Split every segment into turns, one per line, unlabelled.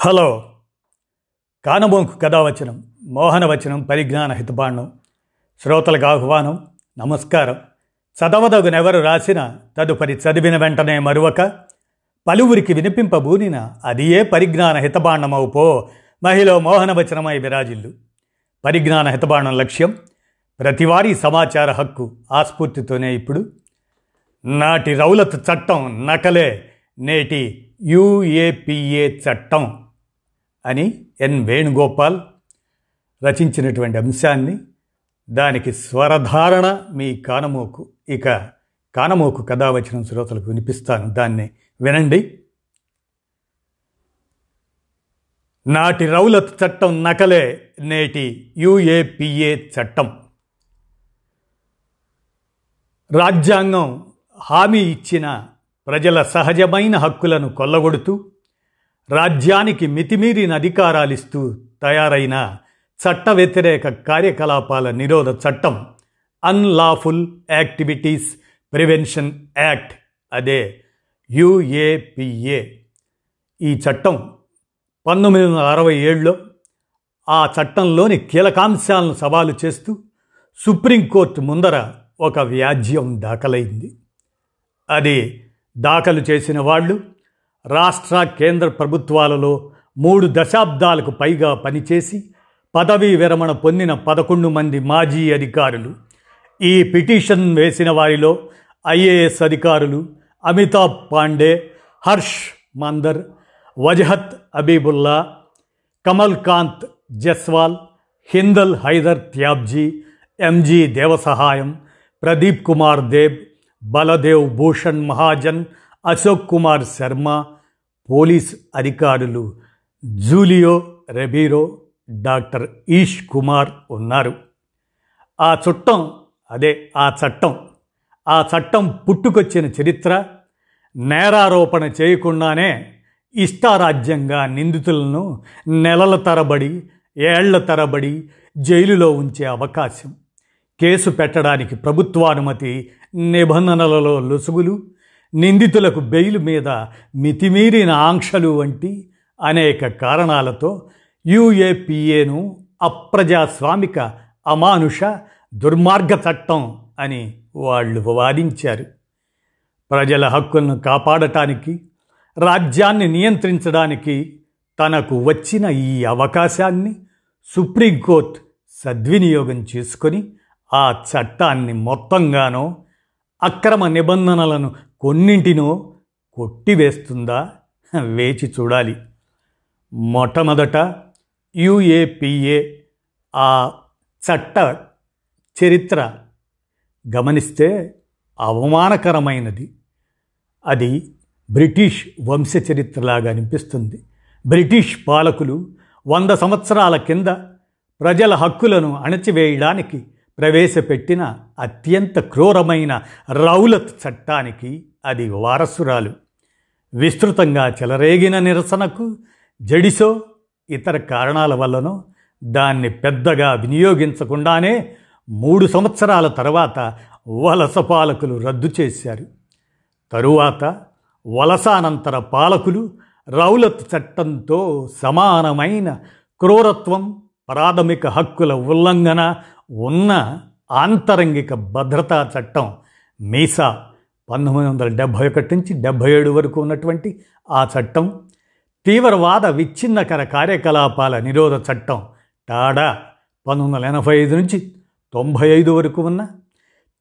Hello. కానబొంకు కథావచనం మోహనవచనం పరిజ్ఞాన హితబాండం శ్రోతలకు ఆహ్వానం నమస్కారం. చదవదగునెవరు రాసిన తదుపరి చదివిన వెంటనే మరువక పలువురికి వినిపింపబూనిన అది ఏ పరిజ్ఞాన హితబాండమవు పో మహిళ మోహనవచనమై విరాజిల్లు. పరిజ్ఞాన హితబాండం లక్ష్యం ప్రతివారీ సమాచార హక్కు ఆస్ఫూర్తితోనే ఇప్పుడు. నాటి రౌలత్ చట్టం నకలే నేటి యుఏపిఏ చట్టం. అని ఎన్ వేణుగోపాల్ రచించినటువంటి అంశాన్ని. దానికి స్వరధారణ మీ కానమోకు ఇక కానమోకు కథావచనం శ్రోతలకు వినిపిస్తాను. దాన్ని వినండి. నాటి రౌలత్ చట్టం నకలే నేటి యుఏపిఏ చట్టం. రాజ్యాంగం హామీ ఇచ్చిన ప్రజల సహజమైన హక్కులను కొల్లగొడుతూ రాజ్యానికి మితిమీరిన అధికారాలిస్తూ తయారైన చట్ట వ్యతిరేక కార్యకలాపాల నిరోధ చట్టం అన్లాఫుల్ యాక్టివిటీస్ ప్రివెన్షన్ యాక్ట్ అదే యుఏపిఏ. ఈ చట్టం పంతొమ్మిది వందల అరవై ఏడులో ఆ చట్టంలోని కీలకాంశాలను సవాలు చేస్తూ సుప్రీంకోర్టు ముందర ఒక వ్యాజ్యం దాఖలైంది. అది దాఖలు చేసిన వాళ్ళు రాష్ట్ర కేంద్ర ప్రభుత్వాలలో మూడు దశాబ్దాలకు పైగా పనిచేసి పదవీ విరమణ పొందిన పదకొండు మంది మాజీ అధికారులు ఈ పిటిషన్ వేసిన వారిలో ఐఏఎస్ అధికారులు అమితాబ్ పాండే హర్ష్ మందర్ వజహత్ అబీబుల్లా కమల్కాంత్ జస్వాల్ హిందల్ హైదర్ త్యాబ్జీ ఎంజీ దేవసహాయం ప్రదీప్ కుమార్ దేబ్ బలదేవ్ భూషణ్ మహాజన్ అశోక్ కుమార్ శర్మ పోలీస్ అధికారులు జూలియో రెబీరో డాక్టర్ ఈష్ కుమార్ ఉన్నారు. ఆ చుట్టం అదే ఆ చట్టం ఆ చట్టం పుట్టుకొచ్చిన చరిత్ర నేరారోపణ చేయకుండానే ఇష్టారాజ్యంగా నిందితులను నెలల తరబడి ఏళ్ళ తరబడి జైలులో ఉంచే అవకాశం. కేసు పెట్టడానికి ప్రభుత్వానుమతి నిబంధనలలో లొసుగులు నిందితులకు బెయిల్ మీద మితిమీరిన ఆంక్షలు వంటి అనేక కారణాలతో యుఏపిఏను అప్రజాస్వామిక అమానుష దుర్మార్గ చట్టం అని వాళ్ళు వాదించారు. ప్రజల హక్కులను కాపాడటానికి రాజ్యాన్ని నియంత్రించడానికి తనకు వచ్చిన ఈ అవకాశాన్ని సుప్రీంకోర్టు సద్వినియోగం చేసుకొని ఆ చట్టాన్ని మొత్తంగానో అక్రమ నిబంధనలను కొన్నింటినో కొట్టివేస్తుందా? వేచి చూడాలి. మొట్టమొదట యుఏపిఏ ఆ చట్ట చరిత్ర గమనిస్తే అవమానకరమైనది. అది బ్రిటిష్ వంశ చరిత్రలాగా అనిపిస్తుంది. బ్రిటిష్ పాలకులు వంద సంవత్సరాల కింద ప్రజల హక్కులను అణచివేయడానికి ప్రవేశపెట్టిన అత్యంత క్రూరమైన రౌలత్ చట్టానికి అది వారసురాలు. విస్తృతంగా చెలరేగిన నిరసనకు జడిసో ఇతర కారణాల వల్లనో దాన్ని పెద్దగా వినియోగించకుండానే మూడు సంవత్సరాల తర్వాత వలస పాలకులు రద్దు చేశారు. తరువాత వలసానంతర పాలకులు రౌలత్ చట్టంతో సమానమైన క్రూరత్వం ప్రాథమిక హక్కుల ఉల్లంఘన ఉన్న ఆంతరంగిక భద్రతా చట్టం మీసా పంతొమ్మిది వందల డెబ్భై ఒకటి నుంచి డెబ్భై ఏడు వరకు ఉన్నటువంటి ఆ చట్టం తీవ్రవాద విచ్ఛిన్నకర కార్యకలాపాల నిరోధ చట్టం టాడా పంతొమ్మిది వందల ఎనభై ఐదు నుంచి తొంభై ఐదు వరకు ఉన్న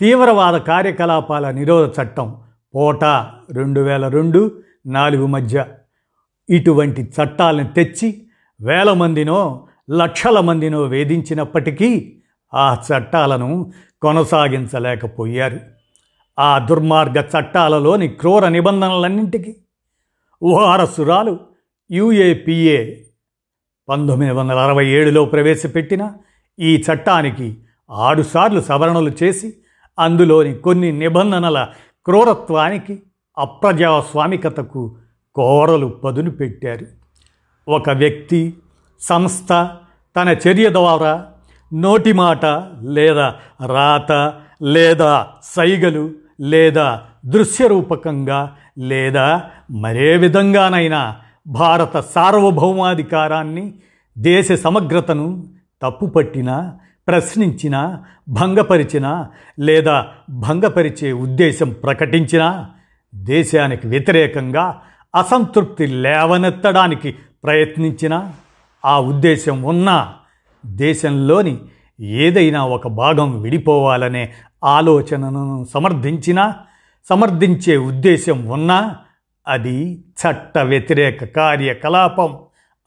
తీవ్రవాద కార్యకలాపాల నిరోధ చట్టం పోటా రెండు వేల రెండు నాలుగు మధ్య ఇటువంటి చట్టాలను తెచ్చి వేల మందినో లక్షల మందినో వేధించినప్పటికీ ఆ చట్టాలను కొనసాగించలేకపోయారు. ఆ దుర్మార్గ చట్టాలలోని క్రూర నిబంధనలన్నింటికి వారసురాలు యుఏపిఏ పంతొమ్మిది వందల అరవై ఏడులో ప్రవేశపెట్టిన ఈ చట్టానికి ఆరుసార్లు సవరణలు చేసి అందులోని కొన్ని నిబంధనల క్రూరత్వానికి అప్రజాస్వామికతకు కోరలు పదును పెట్టారు ఒక వ్యక్తి సంస్థ తన చర్య ద్వారా నోటి మాట లేదా రాత లేదా సైగలు లేదా దృశ్యరూపకంగా లేదా మరే విధంగానైనా భారత సార్వభౌమాధికారాన్ని దేశ సమగ్రతను తప్పుపట్టినా ప్రశ్నించినా భంగపరిచినా లేదా భంగపరిచే ఉద్దేశం ప్రకటించినా దేశానికి వ్యతిరేకంగా అసంతృప్తి లేవనెత్తడానికి ప్రయత్నించిన ఆ ఉద్దేశం ఉన్నా దేశంలోని ఏదైనా ఒక భాగం విడిపోవాలనే ఆలోచనను సమర్థించినా సమర్థించే ఉద్దేశం ఉన్నా అది చట్ట వ్యతిరేక కార్యకలాపం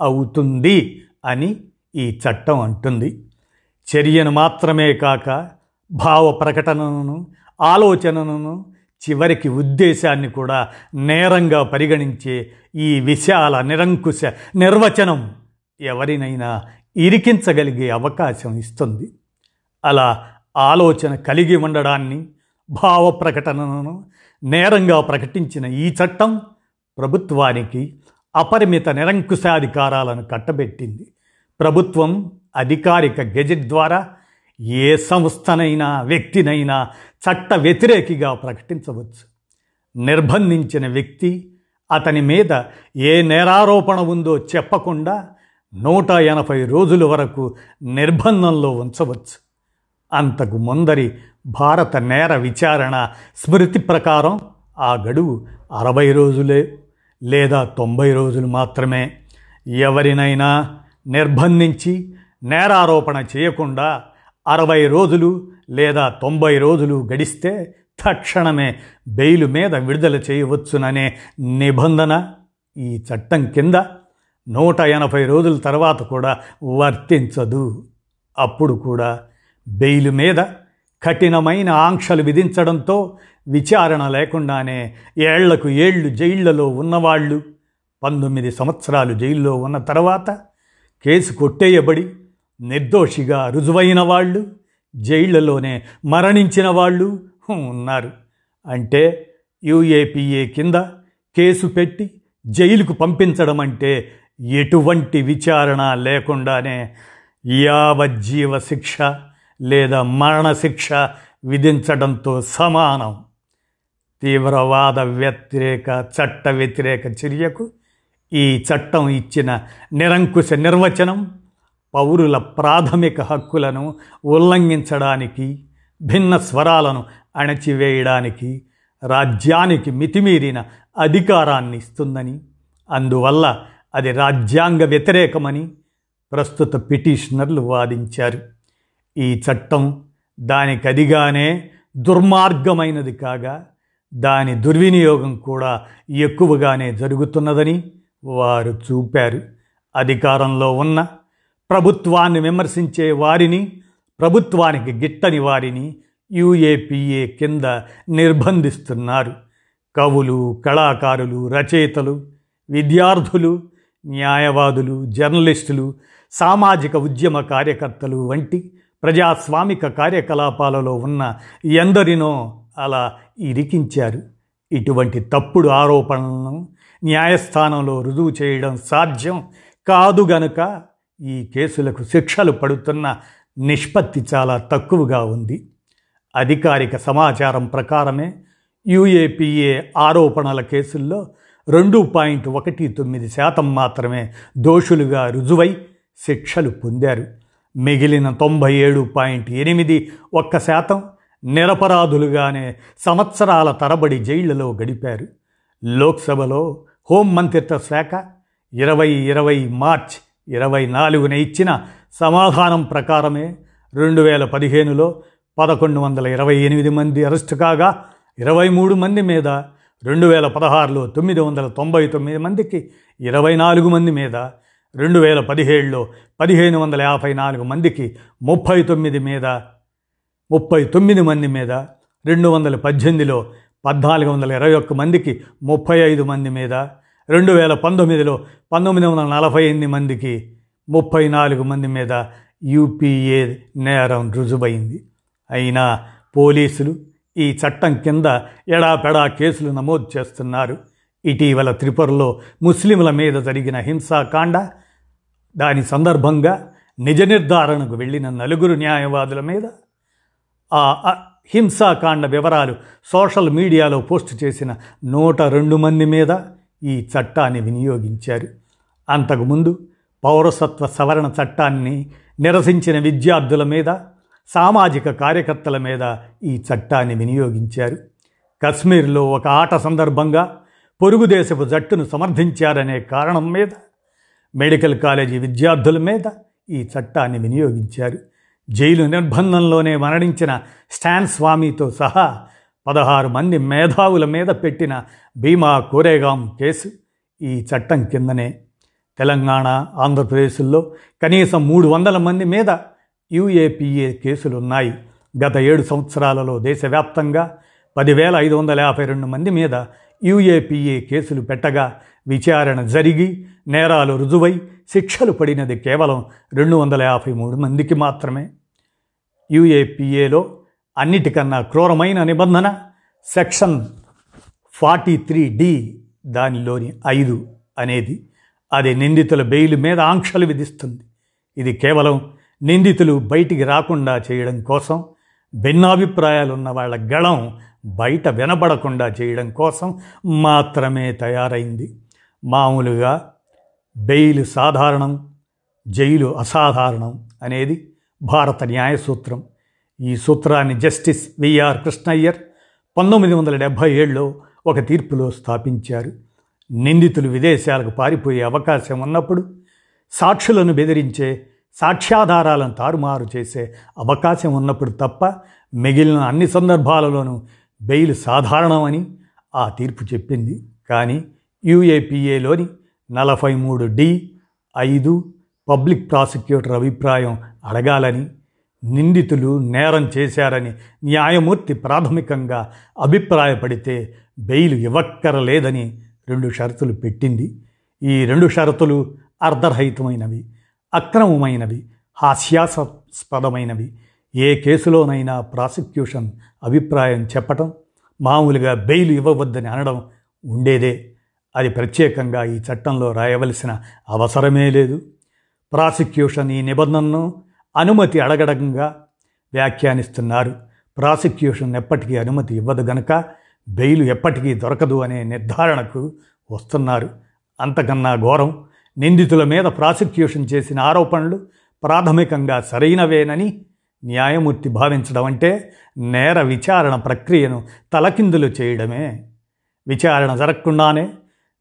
అవుతుంది అని ఈ చట్టం అంటుంది. చర్యను మాత్రమే కాక భావ ప్రకటనను ఆలోచనను చివరికి ఉద్దేశాన్ని కూడా నేరంగా పరిగణించే ఈ విశాల నిరంకుశ నిర్వచనం ఎవరినైనా ఇరికించగలిగే అవకాశం ఇస్తుంది. అలా ఆలోచన కలిగి ఉండడాన్ని భావ ప్రకటనను నేరంగా ప్రకటించిన ఈ చట్టం ప్రభుత్వానికి అపరిమిత నిరంకుశాధికారాలను కట్టబెట్టింది. ప్రభుత్వం అధికారిక గెజెట్ ద్వారా ఏ సంస్థనైనా వ్యక్తినైనా చట్ట వ్యతిరేకిగా ప్రకటించవచ్చు. నిర్బంధించిన వ్యక్తి అతని మీద ఏ నేరారోపణ ఉందో చెప్పకుండా నూట ఎనభై రోజుల వరకు నిర్బంధంలో ఉంచవచ్చు. అంతకు ముందరి భారత నేర విచారణ స్మృతి ప్రకారం ఆ గడువు అరవై రోజులే లేదా తొంభై రోజులు మాత్రమే. ఎవరినైనా నిర్బంధించి నేరారోపణ చేయకుండా అరవై రోజులు లేదా తొంభై రోజులు గడిస్తే తక్షణమే బెయిలు మీద విడుదల చేయవచ్చుననే నిబంధన ఈ చట్టం కింద నూట ఎనభై రోజుల తర్వాత కూడా వర్తించదు. అప్పుడు కూడా బెయిలు మీద కఠినమైన ఆంక్షలు విధించడంతో విచారణ లేకుండానే ఏళ్ళకు ఏళ్ళు జైళ్ళలో ఉన్నవాళ్ళు పంతొమ్మిది సంవత్సరాలు జైల్లో ఉన్న తర్వాత కేసు కొట్టేయబడి నిర్దోషిగా రుజువైన వాళ్ళు జైళ్ళలోనే మరణించిన వాళ్ళు ఉన్నారు. అంటే యుఏపిఏ కింద కేసు పెట్టి జైలుకు పంపించడం అంటే ఎటువంటి విచారణ లేకుండానే యావజ్జీవ శిక్ష లేదా మరణశిక్ష విధించడంతో సమానం. తీవ్రవాద వ్యతిరేక చట్ట వ్యతిరేక చర్యకు ఈ చట్టం ఇచ్చిన నిరంకుశ నిర్వచనం పౌరుల ప్రాథమిక హక్కులను ఉల్లంఘించడానికి భిన్న స్వరాలను అణచివేయడానికి రాజ్యానికి మితిమీరిన అధికారాన్ని ఇస్తుందని. అందువల్ల అది రాజ్యాంగ వ్యతిరేకమని ప్రస్తుత పిటిషనర్లు వాదించారు. ఈ చట్టం దానికి అదిగానే దుర్మార్గమైనది కాగా దాని దుర్వినియోగం కూడా ఎక్కువగానే జరుగుతున్నదని వారు చూపారు. అధికారంలో ఉన్న ప్రభుత్వాన్ని విమర్శించే వారిని ప్రభుత్వానికి గిట్టని వారిని యుఏపిఏ కింద నిర్బంధిస్తున్నారు. కవులు కళాకారులు రచయితలు విద్యార్థులు న్యాయవాదులు జర్నలిస్టులు సామాజిక ఉద్యమ కార్యకర్తలు వంటి ప్రజాస్వామిక కార్యకలాపాలలో ఉన్న ఎందరినో అలా ఇరికించారు. ఇటువంటి తప్పుడు ఆరోపణలను న్యాయస్థానంలో రుజువు చేయడం సాధ్యం కాదు గనుక ఈ కేసులకు శిక్షలు పడుతున్న నిష్పత్తి చాలా తక్కువగా ఉంది. అధికారిక సమాచారం ప్రకారమే యుఏపిఏ ఆరోపణల కేసుల్లో రెండు పాయింట్ ఒకటి తొమ్మిది శాతం మాత్రమే దోషులుగా రుజువై శిక్షలు పొందారు. మిగిలిన తొంభై ఏడు పాయింట్ ఎనిమిది ఒక్క శాతం నిరపరాధులుగానే సంవత్సరాల తరబడి జైళ్ళలో గడిపారు. లోక్సభలో హోంమంత్రిత్వ శాఖ ఇరవై ఇరవై మార్చ్ ఇరవై నాలుగున ఇచ్చిన సమాధానం ప్రకారమే రెండు వేల పదిహేనులో పదకొండు వందల ఇరవై ఎనిమిది మంది అరెస్టు కాగా ఇరవై మూడు మంది మీద రెండు వేల పదహారులో తొమ్మిది వందల తొంభై తొమ్మిది మందికి ఇరవై నాలుగు మంది మీద రెండు వేల పదిహేడులో పదిహేను వందల యాభై నాలుగు మందికి ముప్పై తొమ్మిది మీద ముప్పై తొమ్మిది మంది మీద రెండు వందల పద్దెనిమిదిలో పద్నాలుగు వందల ఇరవై ఒక్క మందికి ముప్పై ఐదు మంది మీద రెండు వేల పంతొమ్మిదిలో పంతొమ్మిది వందల నలభై ఎనిమిది మందికి ముప్పై నాలుగు మంది మీద యూపీఏ నేరం రుజువైంది. అయినా పోలీసులు ఈ చట్టం కింద ఎడాపెడా కేసులు నమోదు చేస్తున్నారు. ఇటీవల త్రిపురలో ముస్లింల మీద జరిగిన హింసాకాండ దాని సందర్భంగా నిజ నిర్ధారణకు వెళ్ళిన నలుగురు న్యాయవాదుల మీద ఆ హింసాకాండ వివరాలు సోషల్ మీడియాలో పోస్ట్ చేసిన నూట రెండు మంది మీద ఈ చట్టాన్ని వినియోగించారు. అంతకుముందు పౌరసత్వ సవరణ చట్టాన్ని నిరసించిన విద్యార్థుల మీద సామాజిక కార్యకర్తల మీద ఈ చట్టాన్ని వినియోగించారు. కశ్మీర్లో ఒక ఆట సందర్భంగా పొరుగు దేశపు జట్టును సమర్థించారనే కారణం మీద మెడికల్ కాలేజీ విద్యార్థుల మీద ఈ చట్టాన్ని వినియోగించారు. జైలు నిర్బంధంలోనే మరణించిన స్టాన్ స్వామితో సహా పదహారు మంది మేధావుల మీద పెట్టిన భీమా కోరేగాం కేసు ఈ చట్టం కిందనే. తెలంగాణ ఆంధ్రప్రదేశ్లో కనీసం మూడు వందల మంది మీద యుఏపిఏ కేసులున్నాయి. గత ఏడు సంవత్సరాలలో దేశవ్యాప్తంగా పదివేల ఐదు వందల యాభై రెండు మంది మీద యూఏపీఏ కేసులు పెట్టగా విచారణ జరిగి నేరాలు రుజువై శిక్షలు పడినది కేవలం రెండు వందల యాభై మూడు మందికి మాత్రమే. యూఏపీఏలో అన్నిటికన్నా క్రూరమైన నిబంధన సెక్షన్ ఫార్టీ త్రీ డి దానిలోని ఐదు అనేది అది నిందితుల బెయిల్ మీద ఆంక్షలు విధిస్తుంది. ఇది కేవలం నిందితులు బయటికి రాకుండా చేయడం కోసం భిన్నాభిప్రాయాలున్న వాళ్ళ గళం బయట వినబడకుండా చేయడం కోసం మాత్రమే తయారైంది. మామూలుగా బెయిల్ సాధారణం జైలు అసాధారణం అనేది భారత న్యాయ సూత్రం ఈ సూత్రాన్ని జస్టిస్ విఆర్ కృష్ణయ్యర్ పంతొమ్మిది వందల డెబ్భై ఏడులో ఒక తీర్పులో స్థాపించారు. నిందితులు విదేశాలకు పారిపోయే అవకాశం ఉన్నప్పుడు సాక్షులను బెదిరించే సాక్ష్యాధారాలను తారుమారు చేసే అవకాశం ఉన్నప్పుడు తప్ప మిగిలిన అన్ని సందర్భాలలోనూ బెయిల్ సాధారణమని ఆ తీర్పు చెప్పింది. కానీ యుఏపిఏలోని నలభై మూడు డి ఐదు పబ్లిక్ ప్రాసిక్యూటర్ అభిప్రాయం అడగాలని నిందితులు నేరం చేశారని న్యాయమూర్తి ప్రాథమికంగా అభిప్రాయపడితే బెయిల్ ఇవ్వక్కరలేదని రెండు షరతులు పెట్టింది. ఈ రెండు షరతులు అర్ధరహితమైనవి. అక్రమమైనవి హాస్యాస్పదమైనవి ఏ కేసులోనైనా ప్రాసిక్యూషన్ అభిప్రాయం చెప్పటం మామూలుగా బెయిల్ ఇవ్వవద్దని అనడం ఉండేదే. అది ప్రత్యేకంగా ఈ చట్టంలో రాయవలసిన అవసరమే లేదు. ప్రాసిక్యూషన్ ఈ నిబంధనను అనుమతి అడగడంగా వ్యాఖ్యానిస్తున్నారు. ప్రాసిక్యూషన్ ఎప్పటికీ అనుమతి ఇవ్వదు గనక బెయిల్ ఎప్పటికీ దొరకదు అనే నిర్ధారణకు వస్తున్నారు. అంతకన్నా ఘోరం నిందితుల మీద ప్రాసిక్యూషన్ చేసిన ఆరోపణలు ప్రాథమికంగా సరైనవేనని న్యాయమూర్తి భావించడం అంటే నేర విచారణ ప్రక్రియను తలకిందులు చేయడమే. విచారణ జరగకుండానే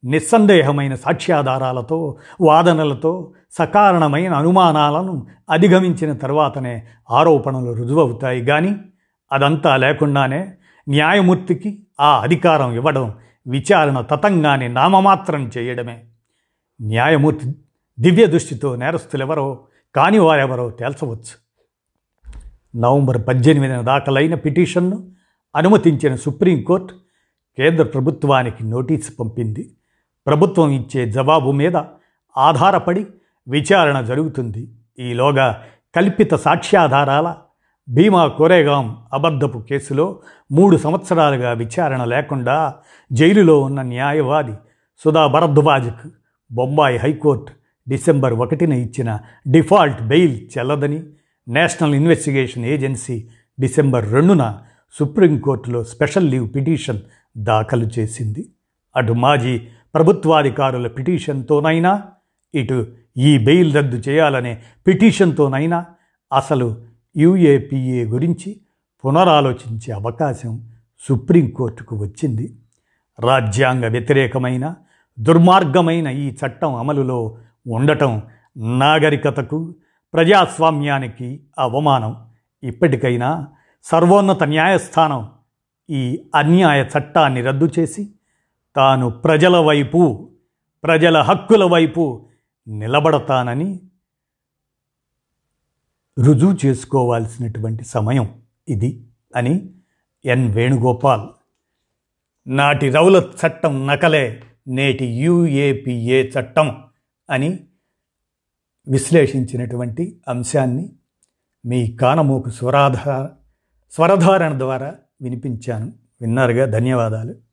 నిస్సందేహమైన సాక్ష్యాధారాలతో వాదనలతో సకారణమైన అనుమానాలను అధిగమించిన తర్వాతనే ఆరోపణలు రుజువవుతాయి. కానీ అదంతా లేకుండానే న్యాయమూర్తికి ఆ అధికారం ఇవ్వడం విచారణ తతంగాన్ని నామమాత్రం చేయడమే. న్యాయమూర్తి దివ్య దృష్టితో నేరస్తులెవరో కాని వారెవరో తేల్చవచ్చు. నవంబర్ పద్దెనిమిదిన దాఖలైన పిటిషన్ను అనుమతించిన సుప్రీంకోర్టు కేంద్ర ప్రభుత్వానికి నోటీసు పంపింది. ప్రభుత్వం ఇచ్చే జవాబు మీద ఆధారపడి విచారణ జరుగుతుంది. ఈలోగా కల్పిత సాక్ష్యాధారాల భీమా కోరేగాం అబద్ధపు కేసులో మూడు సంవత్సరాలుగా విచారణ లేకుండా జైలులో ఉన్న న్యాయవాది సుధా భరద్వాజ్కు బొంబాయి హైకోర్టు డిసెంబర్ ఒకటిన ఇచ్చిన డిఫాల్ట్ బెయిల్ చెల్లదని నేషనల్ ఇన్వెస్టిగేషన్ ఏజెన్సీ డిసెంబర్ రెండున సుప్రీంకోర్టులో స్పెషల్ లీవ్ పిటిషన్ దాఖలు చేసింది. అటు మాజీ ప్రభుత్వాధికారుల పిటిషన్తోనైనా ఇటు ఈ బెయిల్ రద్దు చేయాలనే పిటిషన్తోనైనా అసలు యుఏపిఏ గురించి పునరాలోచించే అవకాశం సుప్రీంకోర్టుకు వచ్చింది. రాజ్యాంగ వ్యతిరేకమైన దుర్మార్గమైన ఈ చట్టం అమలులో ఉండటం నాగరికతకు ప్రజాస్వామ్యానికి అవమానం. ఇప్పటికైనా సర్వోన్నత న్యాయస్థానం ఈ అన్యాయ చట్టాన్ని రద్దు చేసి తాను ప్రజల వైపు ప్రజల హక్కుల వైపు నిలబడతానని రుజువు చేసుకోవాల్సినటువంటి సమయం ఇది అని ఎన్ వేణుగోపాల్ నాటి రౌల చట్టం నకలే నేటి యుఏపిఏ చట్టం అని విశ్లేషించినటువంటి అంశాన్ని మీ కానమోకు స్వరాధార స్వరధారణ ద్వారా వినిపించాను. విన్నారుగా? ధన్యవాదాలు.